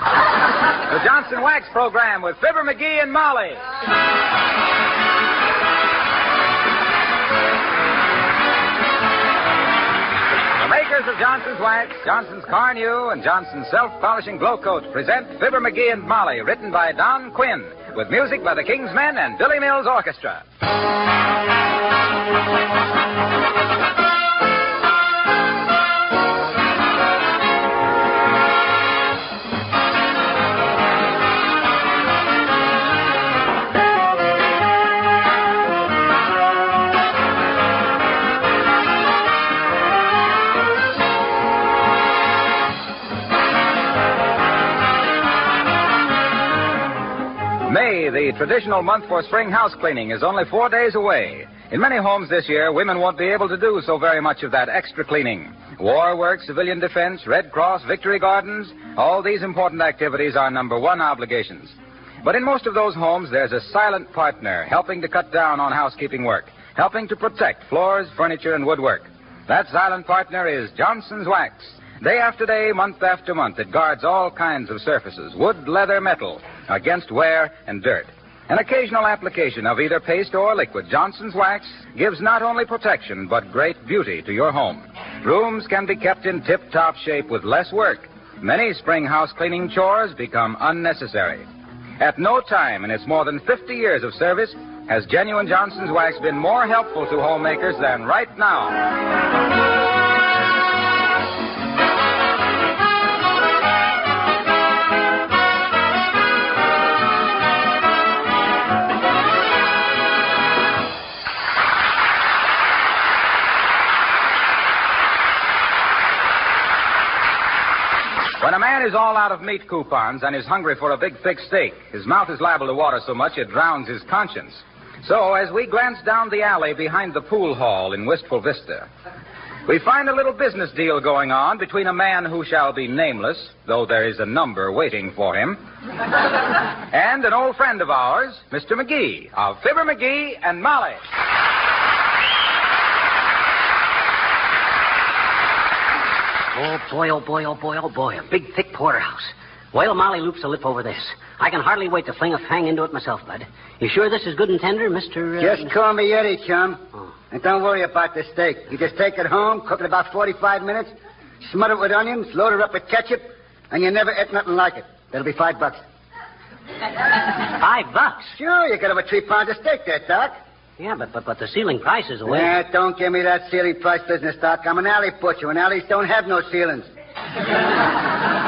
The Johnson Wax Program with Fibber McGee and Molly. The makers of Johnson's Wax, Johnson's Carnu, and Johnson's Self-Polishing Glo-Coat present Fibber McGee and Molly, written by Don Quinn, with music by the King's Men and Billy Mills Orchestra. The traditional month for spring house cleaning, is only four days away. In many homes this year, women won't be able to do so very much of that extra cleaning. War work, civilian defense, Red Cross, victory gardens, all these important activities are number one obligations. But in most of those homes, there's a silent partner helping to cut down on housekeeping work, helping to protect floors, furniture, and woodwork. That silent partner is Johnson's Wax. Day after day, month after month, it guards all kinds of surfaces wood, leather, metal against wear and dirt. An occasional application of either paste or liquid Johnson's Wax gives not only protection, but great beauty to your home. Rooms can be kept in tip top shape with less work. Many spring house cleaning chores become unnecessary. At no time in its more than 50 years of service has genuine Johnson's Wax been more helpful to homemakers than right now. Man is all out of meat coupons and is hungry for a big thick steak, his mouth is liable to water so much it drowns his conscience. So, as we glance down the alley behind the pool hall in Wistful Vista, we find a little business deal going on between a man who shall be nameless, though there is a number waiting for him, and an old friend of ours, Mr. McGee, of Fibber McGee and Molly. Oh, boy, oh, boy, oh, boy, oh, boy. A big, thick porterhouse. Well, Molly loops a lip over this. I can hardly wait to fling a fang into it myself, Bud. You sure this is good and tender, Mr. Uh... Just call me Eddie, chum. Oh. And don't worry about the steak. You just take it home, cook it about 45 minutes, smother it with onions, load it up with ketchup, and you never ate nothing like it. That'll be five bucks. Five bucks? Sure, you could have a three pounds of steak there, Doc. Yeah, but, but, but the ceiling price is away. Yeah, don't give me that ceiling price business, Doc. I'm an alley butcher, and alleys don't have no ceilings.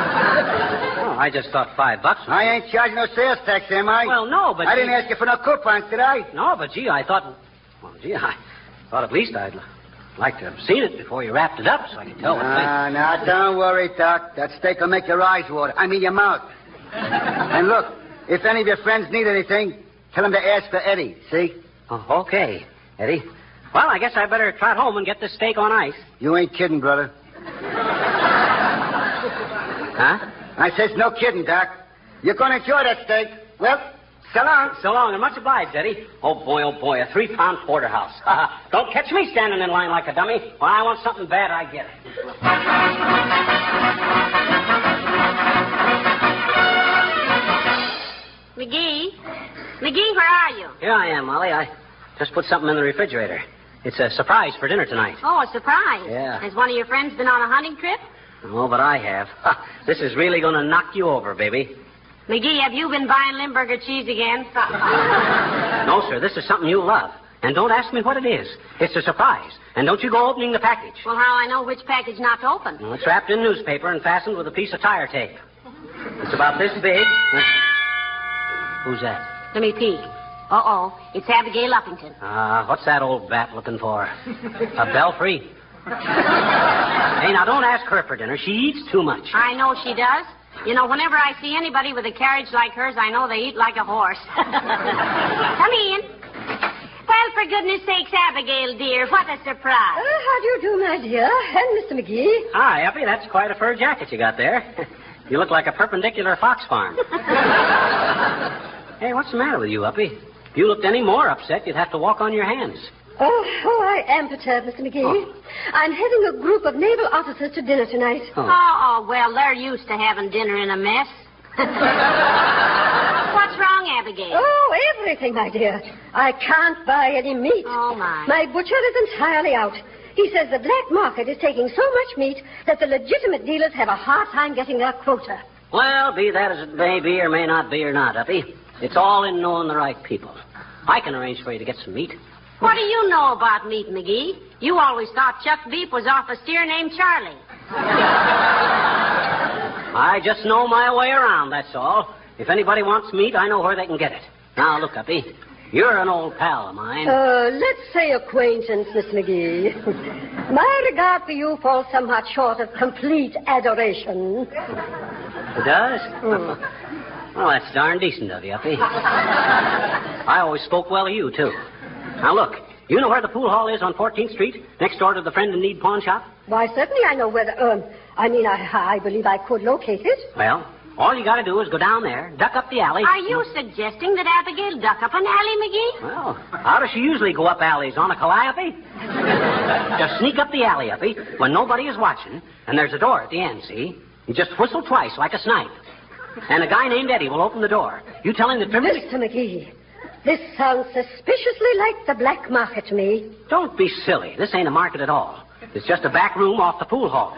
Oh, I just thought five bucks. was- I ain't charging no sales tax, am I? Well, no, but... I didn't ask you for no coupons, did I? No, but gee, I thought... Well, gee, I thought at least I'd like to have seen it before you wrapped it up so I could tell what Nah, nah, don't worry, Doc. That steak will make your eyes water. I mean, your mouth. and look, if any of your friends need anything, tell them to ask for Eddie, see? Oh, okay, Eddie. Well, I guess I better trot home and get this steak on ice. You ain't kidding, brother. Huh? I says no kidding, Doc. You're going to enjoy that steak. Well, so long. So long, and much obliged, Eddie. Oh, boy, oh, boy, a three-pound porterhouse. Don't catch me standing in line like a dummy. When I want something bad, I get it. McGee? McGee, where are you? Here I am, Molly. I just put something in the refrigerator. It's a surprise for dinner tonight. Oh, a surprise. Yeah. Has one of your friends been on a hunting trip? Oh, but I have. This is really going to knock you over, baby. McGee, have you been buying Limburger cheese again? No, sir, this is something you love. And don't ask me what it is. It's a surprise. And don't you go opening the package. well, how I know which package not to open? Well, it's wrapped in newspaper and fastened with a piece of tire tape. It's about this big. Who's that? Let me peek. Uh-oh. It's Abigail Uppington. Ah, what's that old bat looking for? A belfry? hey, now don't ask her for dinner. She eats too much. I know she does. You know, whenever I see anybody with a carriage like hers, I know they eat like a horse. Come in. Well, for goodness sakes, Abigail, dear, what a surprise. Uh, how do you do, my dear? And Mr. McGee? Hi, Uppy. That's quite a fur jacket you got there. you look like a perpendicular fox farm. hey, what's the matter with you, Uppy? If you looked any more upset, you'd have to walk on your hands. Oh, oh, I am perturbed, Mr. McGee. Oh. I'm having a group of naval officers to dinner tonight. Oh, oh, well, they're used to having dinner in a mess. What's wrong, Abigail? Oh, everything, my dear. I can't buy any meat. Oh, my. My butcher is entirely out. He says the black market is taking so much meat that the legitimate dealers have a hard time getting their quota. Well, be that as it may be or may not be or not, Uppy. It's all in knowing the right people. I can arrange for you to get some meat. What do you know about meat, McGee? You always thought Chuck Beef was off a steer named Charlie. I just know my way around, that's all. If anybody wants meat, I know where they can get it. Now, look, Uppy. You're an old pal of mine. Uh, let's say acquaintance, Miss McGee. My regard for you falls somewhat short of complete adoration. It does? well, that's darn decent of you, Uppy. I always spoke well of you, too. Now, look. You know where the pool hall is on 14th Street, next door to the Friend in Need pawn shop? Why, certainly I know where the, um, I mean, I, I believe I could locate it. Well, all you got to do is go down there, duck up the alley. Are you suggesting that Abigail duck up an alley, McGee? Well, how does she usually go up alleys? On a calliope? just sneak up the alley, Uppy, when nobody is watching, and there's a door at the end, see? You just whistle twice like a snipe. And a guy named Eddie will open the door. You tell him that Trimmer... Mr. McGee, this sounds suspiciously like the black market to me. Don't be silly. This ain't a market at all. It's just a back room off the pool hall.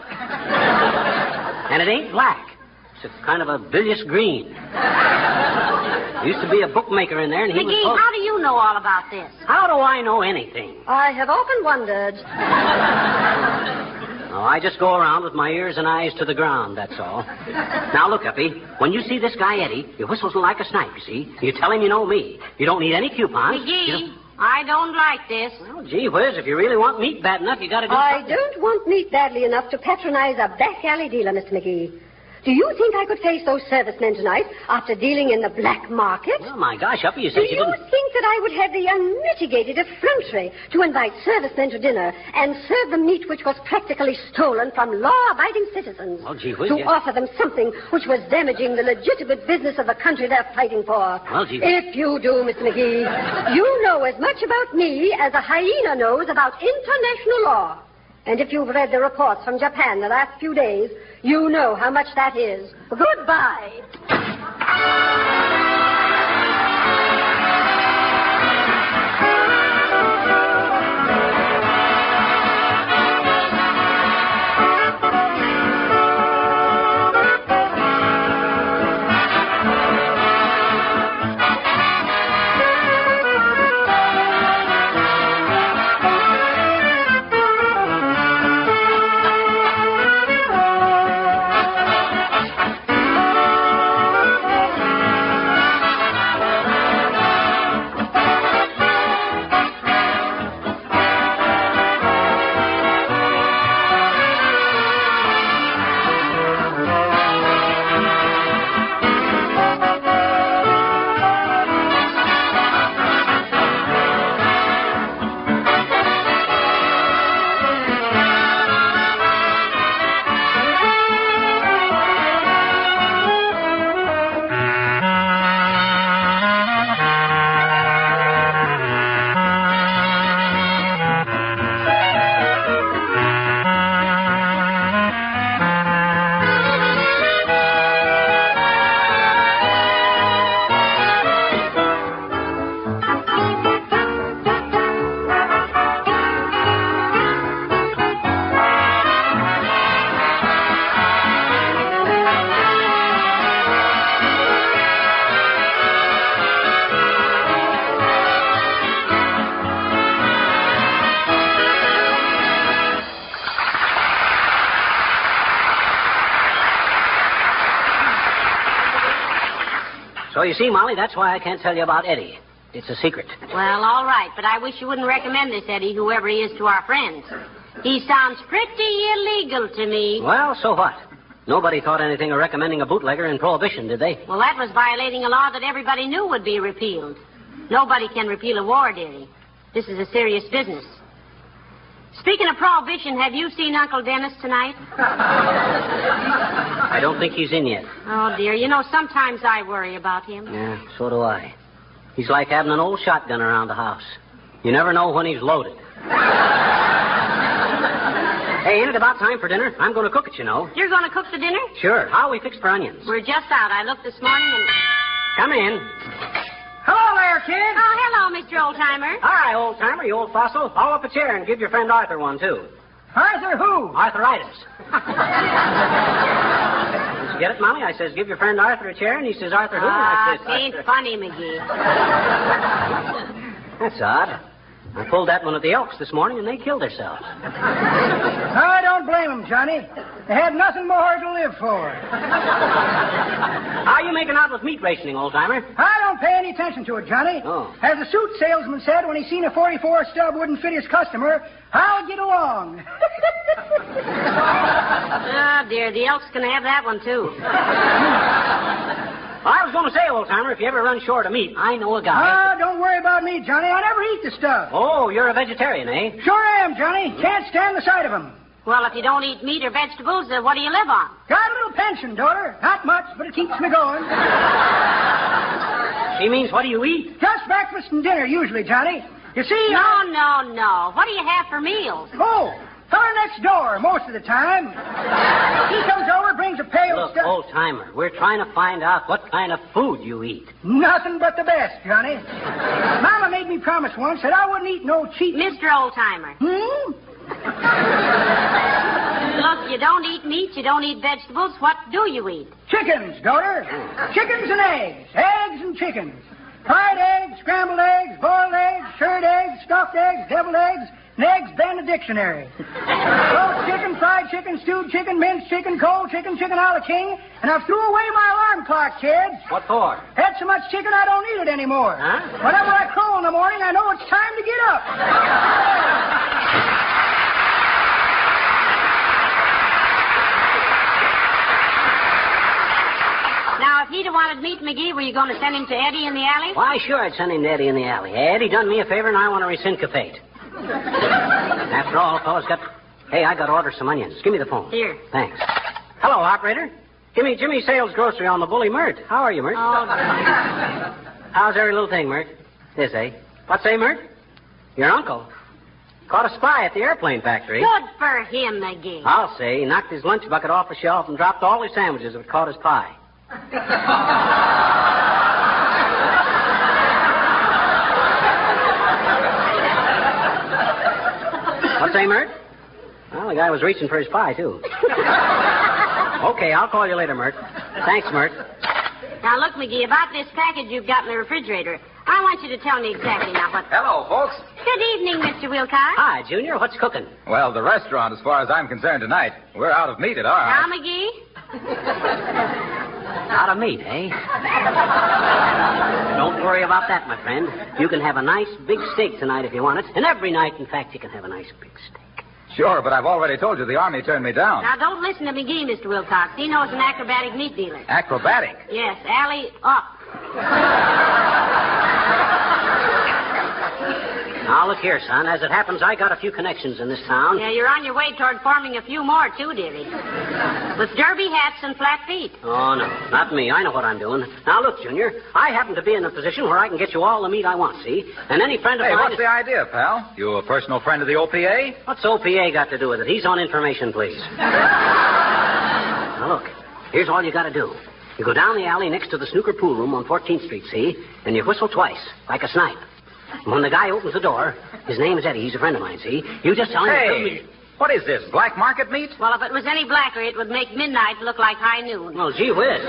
and it ain't black. It's a kind of a bilious green. There used to be a bookmaker in there, and he was... McGee, how do you know all about this? How do I know anything? I have often wondered. Oh, I just go around with my ears and eyes to the ground, that's all. Now, look, Uppy. When you see this guy, Eddie, you whistle like a snipe, you see. You tell him you know me. You don't need any coupons. McGee, don't- I don't like this. Well, gee whiz, if you really want meat bad enough, you gotta do I something. don't want meat badly enough to patronize a back alley dealer, Mr. McGee. Do you think I could face those servicemen tonight after dealing in the black market? Well, my gosh, Uppy, you Do you you think that I would have the unmitigated effrontery to invite servicemen to dinner and serve them meat which was practically stolen from law-abiding citizens? Well, gee whiz, to yes. offer them something which was damaging the legitimate business of the country they're fighting for. Well, gee- If you do, Mr. McGee, you know as much about me as a hyena knows about international law. And if you've read the reports from Japan the last few days, you know how much that is. Goodbye. You see, Molly, that's why I can't tell you about Eddie. It's a secret. Well, all right, but I wish you wouldn't recommend this, Eddie, whoever he is, to our friends. He sounds pretty illegal to me. Well, so what? Nobody thought anything of recommending a bootlegger in Prohibition, did they? Well, that was violating a law that everybody knew would be repealed. Nobody can repeal a war, dearie. This is a serious business. Speaking of prohibition, have you seen Uncle Dennis tonight? I don't think he's in yet. Oh, dear. You know, sometimes I worry about him. Yeah, so do I. He's like having an old shotgun around the house. You never know when he's loaded. hey, ain't it about time for dinner? I'm going to cook it, you know. You're going to cook the dinner? Sure. How are we fixed for onions? We're just out. I looked this morning and. Come in. Hello there, kid. Oh, hello, Mr. Oldtimer. Hi, old timer, you old fossil. Haul up a chair and give your friend Arthur one, too. Arthur who? Arthritis. Did you get it, Mommy? I says, give your friend Arthur a chair, and he says, Arthur who? And Ah, I says, ain't funny, McGee. That's odd. I pulled that one at the Elks this morning, and they killed themselves. I don't blame them, Johnny. They had nothing more to live for. How are you making out with meat rationing, old timer? I don't pay any attention to it, Johnny. Oh. As the suit salesman said when he seen a 44 stub wouldn't fit his customer, I'll get along. Oh, dear. The Elks can have that one, too. I was going to say, old timer, if you ever run short of meat, I know a guy. Ah, don't worry about me, Johnny. I never eat the stuff. Oh, you're a vegetarian, eh? Sure am, Johnny. Can't stand the sight of 'em. Well, if you don't eat meat or vegetables, uh, what do you live on? Got a little pension, daughter. Not much, but it keeps me going. She means, what do you eat? Just breakfast and dinner, usually, Johnny. You see, No, I... no, no. What do you have for meals? Oh, fella next door most of the time. He comes over, brings a pail of Look, stuff. old timer, we're trying to find out what kind of food you eat. Nothing but the best, Johnny. Mama made me promise once that I wouldn't eat no cheap. Mr. Oldtimer. Hmm? Look, you don't eat meat, you don't eat vegetables. What do you eat? Chickens, daughter. Chickens and eggs. Eggs and chickens. Fried eggs, scrambled eggs, boiled eggs, shirred eggs, stuffed eggs, deviled eggs, and eggs banned the dictionary. Roast chicken, fried chicken, stewed chicken, minced chicken, cold chicken, chicken a la king, and I've threw away my alarm clock, kids. What for? Had so much chicken I don't need it anymore. Huh? Whenever I crow in the morning, I know it's time to get up. Now, if he'd have wanted meat, McGee, were you going to send him to Eddie in the alley? Why, sure, I'd send him to Eddie in the alley. Eddie done me a favor, and I want to reciprocate. After all, fellas got. Hey, I got to order some onions. Give me the phone. Here. Thanks. Hello, operator. Give me Jimmy Sales Grocery on the Bully Myrt. How are you, Myrt? Oh, dear. How's every little thing, Myrt? This, eh? What's say, Myrt? Your uncle caught a spy at the airplane factory. Good for him, McGee. I'll say he knocked his lunch bucket off the shelf and dropped all his sandwiches that caught his pie. What say, Myrt? Well, the guy was reaching for his pie, too. okay, I'll call you later, Myrt. Thanks, Myrt. Now, look, McGee, about this package you've got in the refrigerator. I want you to tell me exactly now what. Hello, folks. Good evening, Mr. Wilcox. Hi, Junior. What's cooking? Well, the restaurant, as far as I'm concerned tonight, we're out of meat at our Now, house. McGee. Out of meat, eh? Don't worry about that, my friend. You can have a nice big steak tonight if you want it. And every night, in fact, you can have a nice big steak. Sure, but I've already told you the Army turned me down. Now, don't listen to McGee, Mr. Wilcox. He knows an acrobatic meat dealer. Acrobatic. Yes, alley up. Now, look here, son. As it happens, I got a few connections in this town. Yeah, you're on your way toward forming a few more, too, dearie. With derby hats and flat feet. Oh, no. Not me. I know what I'm doing. Now, look, Junior. I happen to be in a position where I can get you all the meat I want, see? And any friend of Hey, mine... what's is- the idea, pal? You a personal friend of the OPA? What's OPA got to do with it? He's on information, please. now, look. Here's all you got to do. You go down the alley next to the snooker pool room on 14th Street, see? And you whistle twice, like a snipe. And when the guy opens the door, his name is Eddie. He's a friend of mine, see? You just tell him... Hey, what is this, black market meat? Well, if it was any blacker, it would make midnight look like high noon. Well, gee whiz.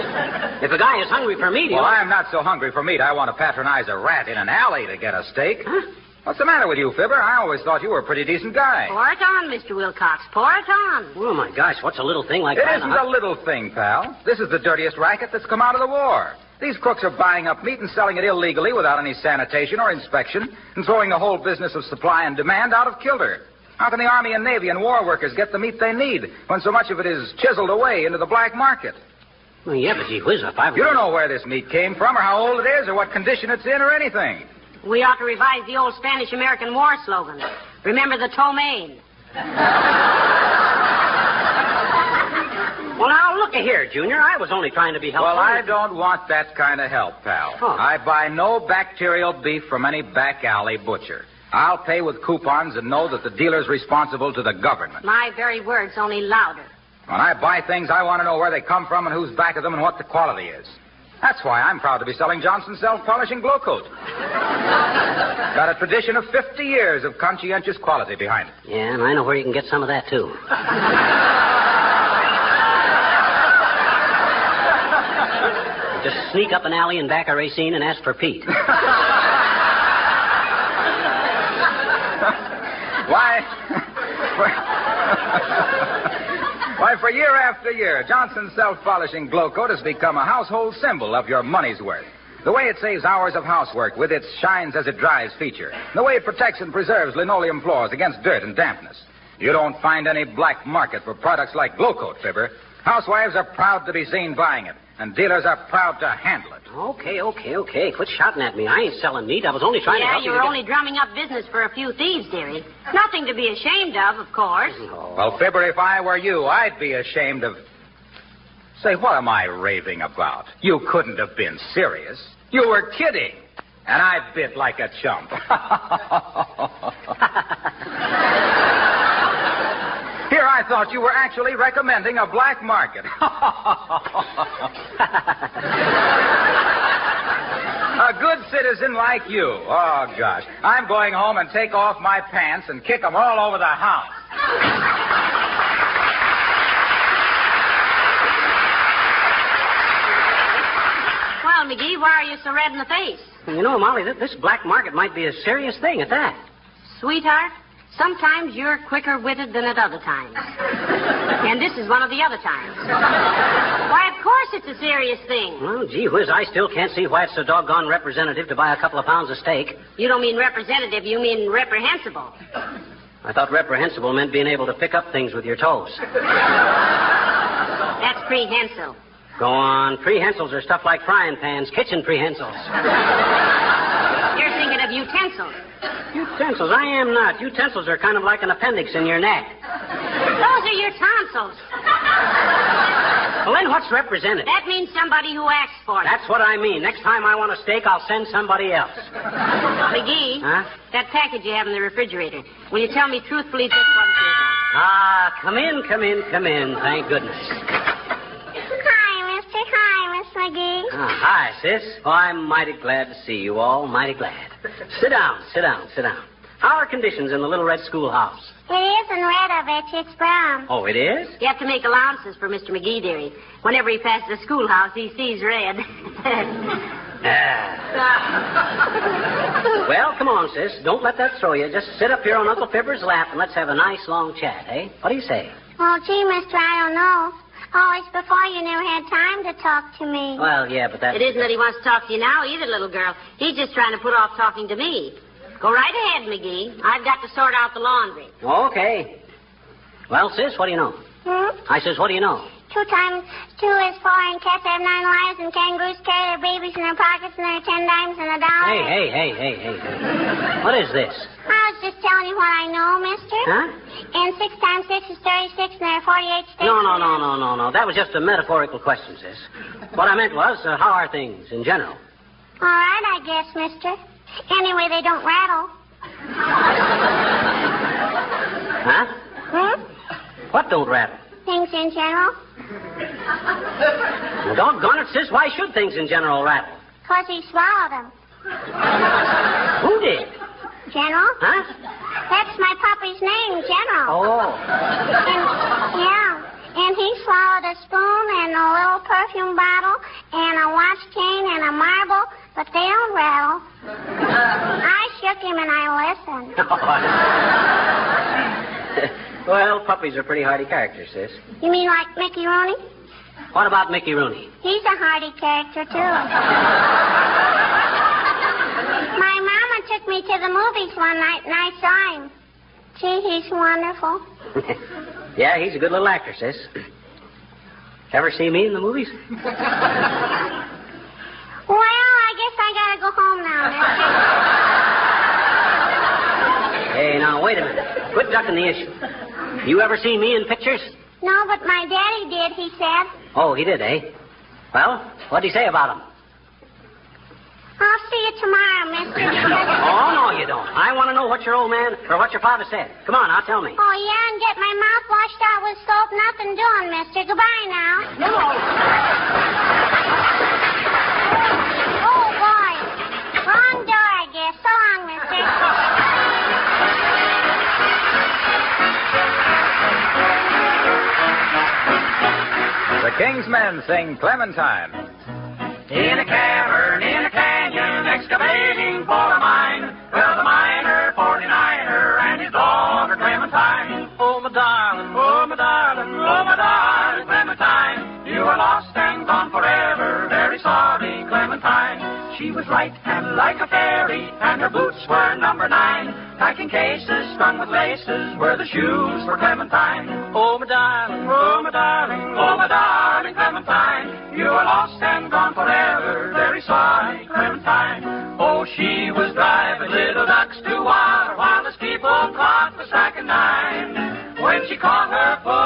If a guy is hungry for meat, Well, he'll... I'm not so hungry for meat. I want to patronize a rat in an alley to get a steak. Huh? What's the matter with you, Fibber? I always thought you were a pretty decent guy. Pour it on, Mr. Wilcox. Pour it on. Oh, my gosh, what's a little thing like It that? isn't huh? a little thing, pal. This is the dirtiest racket that's come out of the war. These crooks are buying up meat and selling it illegally without any sanitation or inspection and throwing the whole business of supply and demand out of kilter. How can the Army and Navy and war workers get the meat they need when so much of it is chiseled away into the black market? Well, yeah, but gee whiz, if I You don't know where this meat came from or how old it is or what condition it's in or anything. We ought to revise the old Spanish American War slogan. Remember the Ptomaine. Well, now, look here, Junior. I was only trying to be helpful. Well, I don't want that kind of help, pal. Oh. I buy no bacterial beef from any back alley butcher. I'll pay with coupons and know that the dealer's responsible to the government. My very words, only louder. When I buy things, I want to know where they come from and who's back of them and what the quality is. That's why I'm proud to be selling Johnson's self-polishing Glo-Coat. Got a tradition of 50 years of conscientious quality behind it. Yeah, and I know where you can get some of that, too. Just sneak up an alley and back a Racine and ask for Pete. Why? Why, for year after year, Johnson's self-polishing Glo-Coat has become a household symbol of your money's worth. The way it saves hours of housework with its shines as it dries feature. The way it protects and preserves linoleum floors against dirt and dampness. You don't find any black market for products like Glo-Coat, Fibber. Housewives are proud to be seen buying it, and dealers are proud to handle it. Okay, okay, okay. Quit shouting at me. I ain't selling meat. I was only trying to yeah, help you you. were to only drumming up business for a few thieves, dearie. Nothing to be ashamed of, of course. Oh. Well, Fibber, if I were you, I'd be ashamed of. Say, what am I raving about? You couldn't have been serious. You were kidding. And I bit like a chump. Here, I thought you were actually recommending a black market. a good citizen like you. Oh, gosh. I'm going home and take off my pants and kick them all over the house. Well, McGee, why are you so red in the face? You know, Molly, th- this black market might be a serious thing at that. Sweetheart, sometimes you're quicker witted than at other times. and this is one of the other times. Course it's a serious thing. Well, gee whiz, I still can't see why it's so doggone representative to buy a couple of pounds of steak. You don't mean representative, you mean reprehensible. I thought reprehensible meant being able to pick up things with your toes. That's prehensile. Go on. Prehensils are stuff like frying pans, kitchen prehensils. You're thinking of utensils. Utensils? I am not. Utensils are kind of like an appendix in your neck. Those are your tonsils. Well, then what's represented? That means somebody who asks for it. That's what I mean. Next time I want a steak, I'll send somebody else. McGee, Huh? that package you have in the refrigerator, will you tell me truthfully just what it is? Ah, come in, come in, come in. Thank goodness. Hi, Mister. Hi, Miss McGee. Ah, hi, sis. Oh, I'm mighty glad to see you all. Mighty glad. Sit down, sit down, sit down. How are conditions in the little red schoolhouse? It isn't red of it. It's brown. Oh, it is? You have to make allowances for Mr. McGee, dearie. Whenever he passes the schoolhouse, he sees red. Ah. well, come on, sis. Don't let that throw you. Just sit up here on Uncle Fibber's lap and let's have a nice long chat, eh? What do you say? Well, gee, Mister, I don't know. Always before you never had time to talk to me. Well, yeah, but that. it isn't that he wants to talk to you now either, little girl. He's just trying to put off talking to me. Go right ahead, McGee. I've got to sort out the laundry. Okay. Well, sis, what do you know? Hmm? I says, what do you know? Two times two is four, and cats have nine lives, and kangaroos carry their babies in their pockets, and they're ten dimes and a dollar. Hey, hey, hey, hey, hey, hey. What is this? I was just telling you what I know, Mister. Huh? And six times six is thirty-six, and there are forty-eight sticks. No, no, no, no, no, no. That was just a metaphorical question, sis. What I meant was, uh, how are things in general? All right, I guess, Mister. Anyway, they don't rattle. Huh? Hmm? What don't rattle? Things in general. Well, doggone it, sis. Why should things in general rattle? Cause he swallowed them. Who did? General? Huh? That's my puppy's name, General. Oh. And, yeah. And he swallowed a spoon and a little perfume bottle and a watch chain and a marble, but they don't rattle. I shook him and I listened. well, puppies are pretty hardy characters, sis. You mean like Mickey Rooney? What about Mickey Rooney? He's a hardy character, too. Oh. My mama took me to the movies one night and I saw him. Gee, he's wonderful. yeah, he's a good little actor, sis. Ever see me in the movies? Well, I guess I gotta go home now, mister. Hey, now, wait a minute. Quit ducking the issue. You ever see me in pictures? No, but my daddy did, he said. Oh, he did, eh? Well, what'd he say about him? I'll see you tomorrow, mister. Oh, no, you don't. I want to know what your old man or what your father said. Come on, now, tell me. Oh, yeah, and get my mouth washed out with soap. Nothing doing, mister. Goodbye now. No. The King's Men sing Clementine. In a cavern, in a canyon, excavating for a mine, well, the miner, 49er, and his daughter Clementine. Oh, my darling, oh, my darling, oh, my darling, Clementine, you are lost and gone forever. Very sorry, Clementine. She was light and like a fairy, and her boots were number nine. Packing cases strung with laces were the shoes for Clementine. Oh, my darling, oh, my darling, oh, my darling, Clementine, you are lost and gone forever. Very sorry, Clementine. Oh, she was driving little ducks to water while the steeple clock was striking nine. When she caught her foot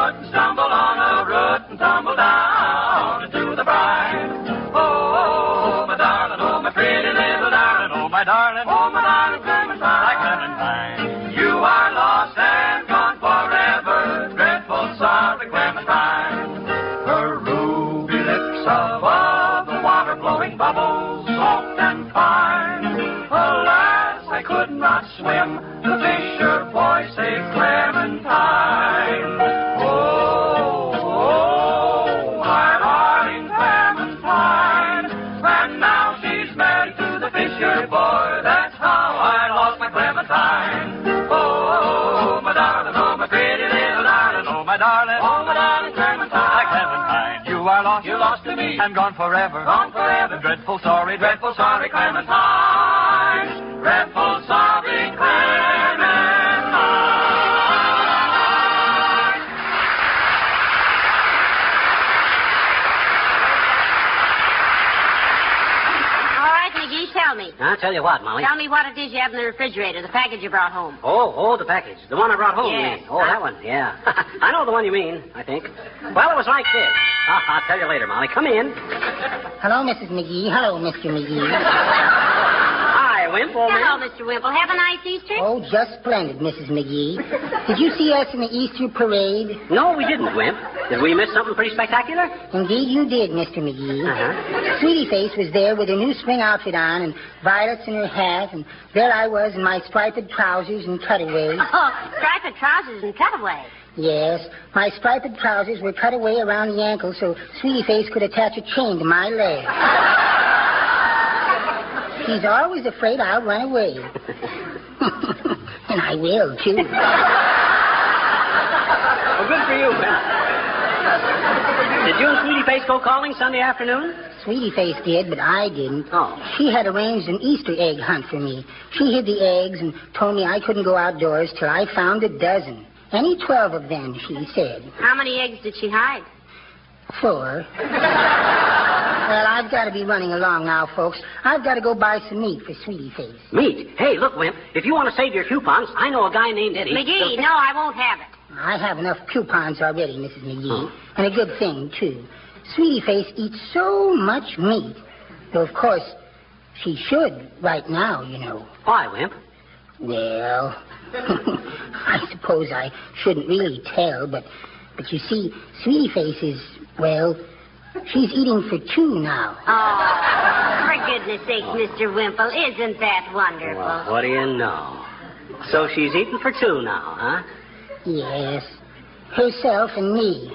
me, and gone forever, gone forever. Dreadful sorry, dreadful sorry, Clementine. Dreadful sorry, Clementine. All right, McGee, tell me. I'll tell you what, Molly. Tell me what it is you have in the refrigerator, the package you brought home. Oh, oh, the package. The one I brought home, you Yes. mean? Oh, that one, yeah. I know the one you mean, I think. Well, it was like this. Ah, I'll tell you later, Molly. Come in. Hello, Mrs. McGee. Hello, Mr. McGee. Hi, Wimp, Hello, man. Mr. Wimple. Have a nice Easter? Oh, just splendid, Mrs. McGee. Did you see us in the Easter parade? No, we didn't, Wimp. Did we miss something pretty spectacular? Indeed, you did, Mr. McGee. Uh-huh. Sweetie Face was there with her new spring outfit on and violets in her hat, and there I was in my striped trousers and cutaways. Oh, striped trousers and cutaway. Yes, my striped trousers were cut away around the ankle so Sweetie Face could attach a chain to my leg. He's always afraid I'll run away. and I will, too. Well, good for you, Wimp. Did you and Sweetie Face go calling Sunday afternoon? Sweetie Face did, but I didn't. Oh. She had arranged an Easter egg hunt for me. She hid the eggs and told me I couldn't go outdoors till I found a dozen. Any twelve of them, she said. How many eggs did she hide? Four. well, I've got to be running along now, folks. I've got to go buy some meat for Sweetie Face. Meat. Hey, look, Wimp. If you want to save your coupons, I know a guy named Eddie. McGee, no, I won't have it. I have enough coupons already, Mrs. McGee. Oh. And a good thing, too. Sweetie Face eats so much meat. Though, of course, she should right now, you know. Why, Wimp? Well, I suppose I shouldn't really tell, but but you see, Sweetie Face is well, she's eating for two now. Oh, for goodness sake, Mr. Wimple, isn't that wonderful? Well, what do you know? So she's eating for two now, huh? Yes, herself and me.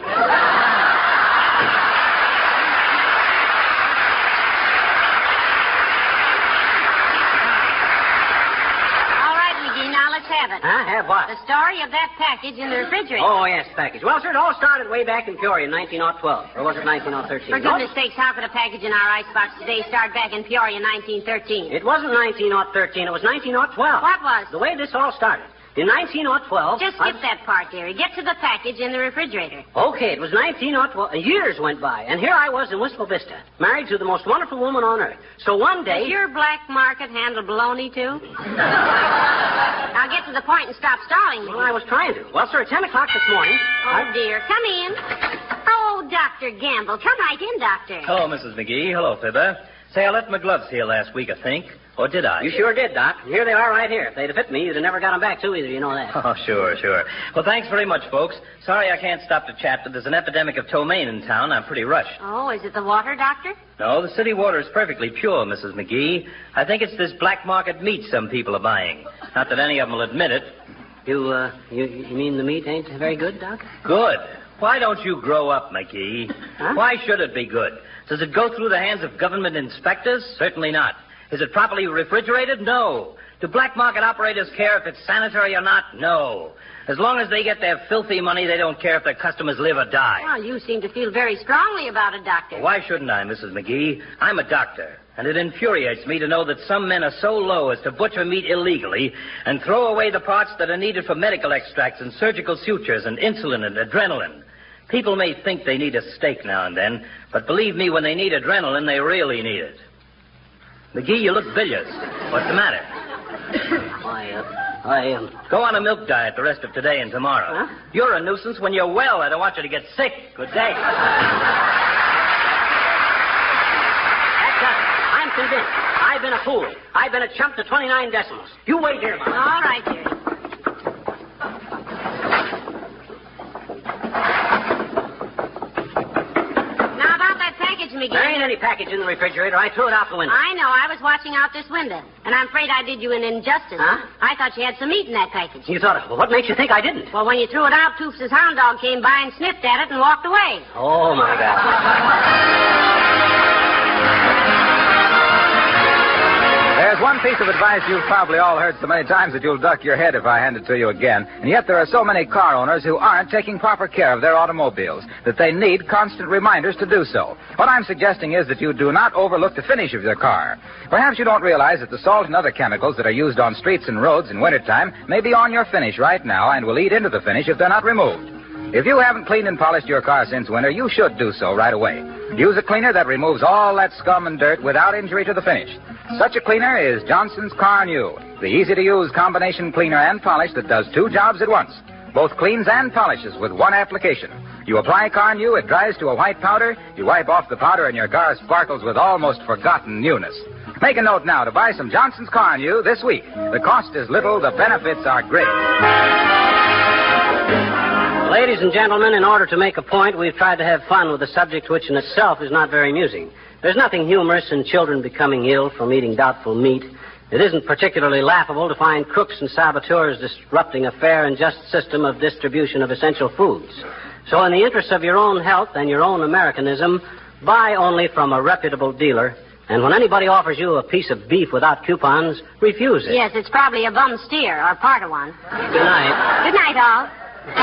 All right, McGee, now let's have it. Huh? Have what? The story of that package in the refrigerator. Oh, yes, package. Well, sir, it all started way back in Peoria in 1912. Or was it 1913? For goodness sakes, how could a package in our icebox today start back in Peoria in 1913? It wasn't 1913. It was 1912. What was? The way this all started. In 1912. Just skip that part, dearie. Get to the package in the refrigerator. Okay, it was 1912. Years went by, and here I was in Wistful Vista, married to the most wonderful woman on earth. So one day. Does your black market handle baloney, too? now get to the point and stop stalling me. Well, I was trying to. Well, sir, at 10 o'clock this morning. Oh, dear. Come in. Oh, Dr. Gamble. Come right in, Doctor. Hello, Mrs. McGee. Hello, Fibber. Say, I left my gloves here last week, I think. Or did I? You sure did, Doc. Here they are right here. If they'd have fit me, you'd have never got them back, too, either. You know that. Oh, sure, sure. Well, thanks very much, folks. Sorry I can't stop to chat, but there's an epidemic of ptomaine in town. I'm pretty rushed. Oh, is it the water, Doctor? No, the city water is perfectly pure, Mrs. McGee. I think it's this black market meat some people are buying. Not that any of them will admit it. You, uh, you, you mean the meat ain't very good, Doc? Good. Why don't you grow up, McGee? Huh? Why should it be good? Does it go through the hands of government inspectors? Certainly not. Is it properly refrigerated? No. Do black market operators care if it's sanitary or not? No. As long as they get their filthy money, they don't care if their customers live or die. Well, you seem to feel very strongly about it, Doctor. Why shouldn't I, Mrs. McGee? I'm a doctor, and it infuriates me to know that some men are so low as to butcher meat illegally and throw away the parts that are needed for medical extracts and surgical sutures and insulin and adrenaline. People may think they need a steak now and then, but believe me, when they need adrenaline, they really need it. McGee, you look bilious. What's the matter? I, uh, I, um... Go on a milk diet the rest of today and tomorrow. Huh? You're a nuisance when you're well. I don't want you to get sick. Good day. That's done. I'm convinced. I've been a fool. I've been a chump to 29 decimals. You wait here, Mom. All right, dearie. Now, about that package, McGee. There ain't any package in the refrigerator. I threw it out the window. I know. I was watching out this window, and I'm afraid I did you an injustice. Huh? I thought you had some meat in that package. You thought, well, what makes you think I didn't? Well, when you threw it out, Toops' hound dog came by and sniffed at it and walked away. Oh, my God. There's one piece of advice you've probably all heard so many times that you'll duck your head if I hand it to you again. And yet there are so many car owners who aren't taking proper care of their automobiles that they need constant reminders to do so. What I'm suggesting is that you do not overlook the finish of your car. Perhaps you don't realize that the salt and other chemicals that are used on streets and roads in wintertime may be on your finish right now and will eat into the finish if they're not removed. If you haven't cleaned and polished your car since winter, you should do so right away. Use a cleaner that removes all that scum and dirt without injury to the finish. Such a cleaner is Johnson's Carnu, the easy to use combination cleaner and polish that does two jobs at once. Both cleans and polishes with one application. You apply Carnu, it dries to a white powder, you wipe off the powder, and your car sparkles with almost forgotten newness. Make a note now to buy some Johnson's Carnu this week. The cost is little, the benefits are great. Ladies and gentlemen, in order to make a point, we've tried to have fun with a subject which in itself is not very amusing. There's nothing humorous in children becoming ill from eating doubtful meat. It isn't particularly laughable to find crooks and saboteurs disrupting a fair and just system of distribution of essential foods. So, in the interest of your own health and your own Americanism, buy only from a reputable dealer. And when anybody offers you a piece of beef without coupons, refuse it. Yes, it's probably a bum steer or part of one. Good night. Good night, all. The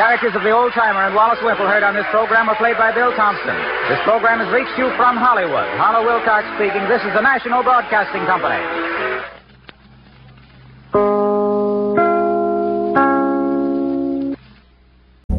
characters of the old timer and Wallace Wimple heard on this program were played by Bill Thompson. This program has reached you from Hollywood. Harlow Wilcox speaking. This is the National Broadcasting Company.